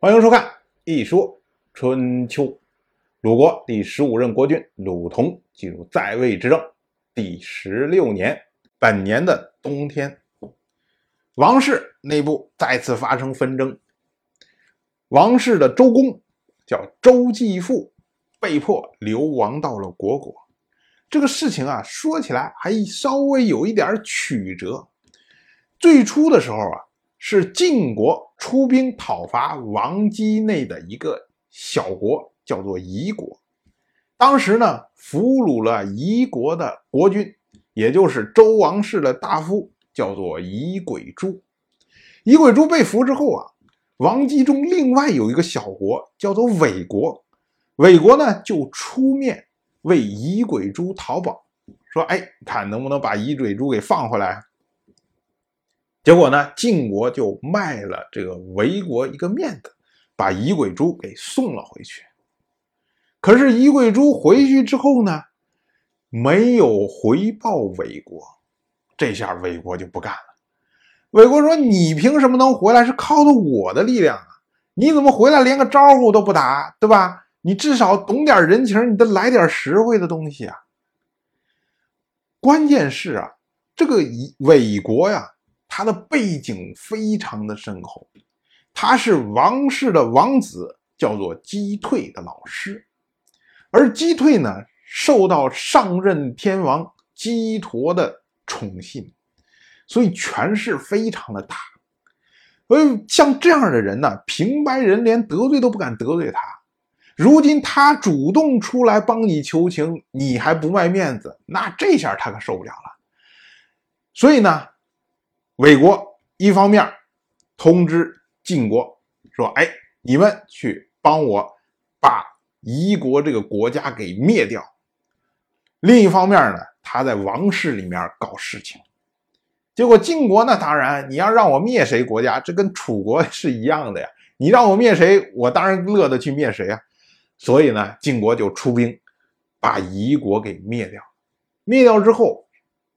欢迎收看《一说春秋》。鲁国第十五任国君鲁同进入在位执政第十六年，本年的冬天，王室内部再次发生纷争。王室的周公叫周继父，被迫流亡到了虢国。这个事情啊，说起来还稍微有一点曲折。最初的时候啊。是晋国出兵讨伐王畿内的一个小国，叫做夷国。当时呢，俘虏了夷国的国君，也就是周王室的大夫，叫做夷鬼朱。夷鬼朱被俘之后啊，王畿中另外有一个小国，叫做韦国。韦国呢，就出面为夷鬼珠讨保，说：“哎，看能不能把夷鬼珠给放回来。”结果呢，晋国就卖了这个魏国一个面子，把夷鬼珠给送了回去。可是夷鬼珠回去之后呢，没有回报魏国，这下魏国就不干了。魏国说：“你凭什么能回来？是靠的我的力量啊！你怎么回来连个招呼都不打，对吧？你至少懂点人情，你得来点实惠的东西啊！关键是啊，这个夷魏国呀。”他的背景非常的深厚，他是王室的王子，叫做击退的老师，而击退呢，受到上任天王姬陀的宠信，所以权势非常的大。所以像这样的人呢，平白人连得罪都不敢得罪他。如今他主动出来帮你求情，你还不卖面子，那这下他可受不了了。所以呢。魏国一方面通知晋国说：“哎，你们去帮我把夷国这个国家给灭掉。”另一方面呢，他在王室里面搞事情。结果晋国呢，当然你要让我灭谁国家，这跟楚国是一样的呀。你让我灭谁，我当然乐得去灭谁啊。所以呢，晋国就出兵把夷国给灭掉。灭掉之后，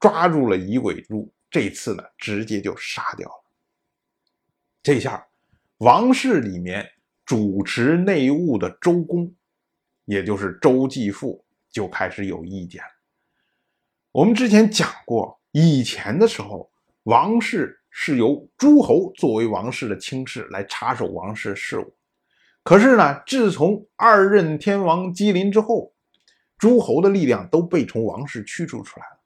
抓住了夷鬼柱。这次呢，直接就杀掉了。这下，王室里面主持内务的周公，也就是周继父，就开始有意见了。我们之前讲过，以前的时候，王室是由诸侯作为王室的卿士来插手王室事务。可是呢，自从二任天王姬临之后，诸侯的力量都被从王室驱逐出来了，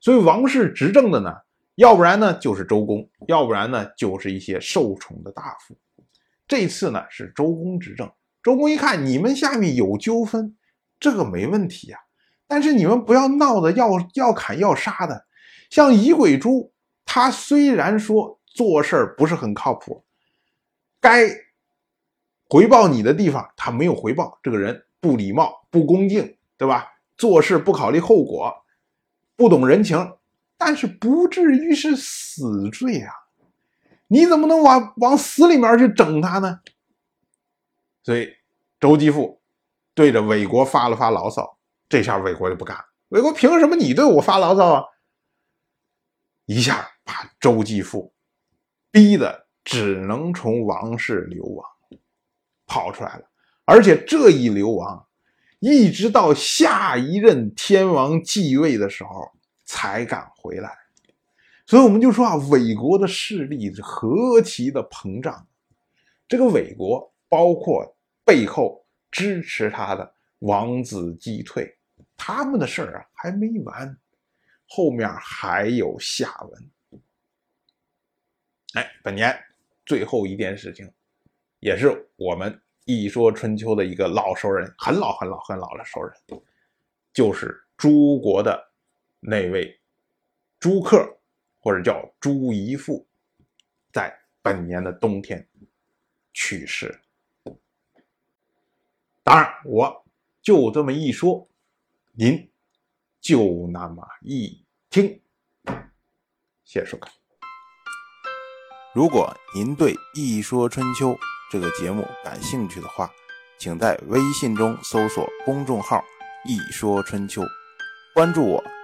所以王室执政的呢。要不然呢，就是周公；要不然呢，就是一些受宠的大夫。这次呢，是周公执政。周公一看，你们下面有纠纷，这个没问题呀。但是你们不要闹得要要砍要杀的。像夷鬼珠，他虽然说做事儿不是很靠谱，该回报你的地方他没有回报，这个人不礼貌、不恭敬，对吧？做事不考虑后果，不懂人情。但是不至于是死罪啊！你怎么能往往死里面去整他呢？所以周继父对着魏国发了发牢骚，这下魏国就不干了。魏国凭什么你对我发牢骚啊？一下把周继父逼得只能从王室流亡，跑出来了。而且这一流亡，一直到下一任天王继位的时候。才敢回来，所以我们就说啊，韦国的势力是何其的膨胀。这个韦国包括背后支持他的王子击退，他们的事儿啊还没完，后面还有下文。哎，本年最后一件事情，也是我们一说春秋的一个老熟人，很老很老很老的熟人，就是诸国的。那位朱克，或者叫朱姨父，在本年的冬天去世。当然，我就这么一说，您就那么一听。谢谢收看。如果您对《一说春秋》这个节目感兴趣的话，请在微信中搜索公众号“一说春秋”，关注我。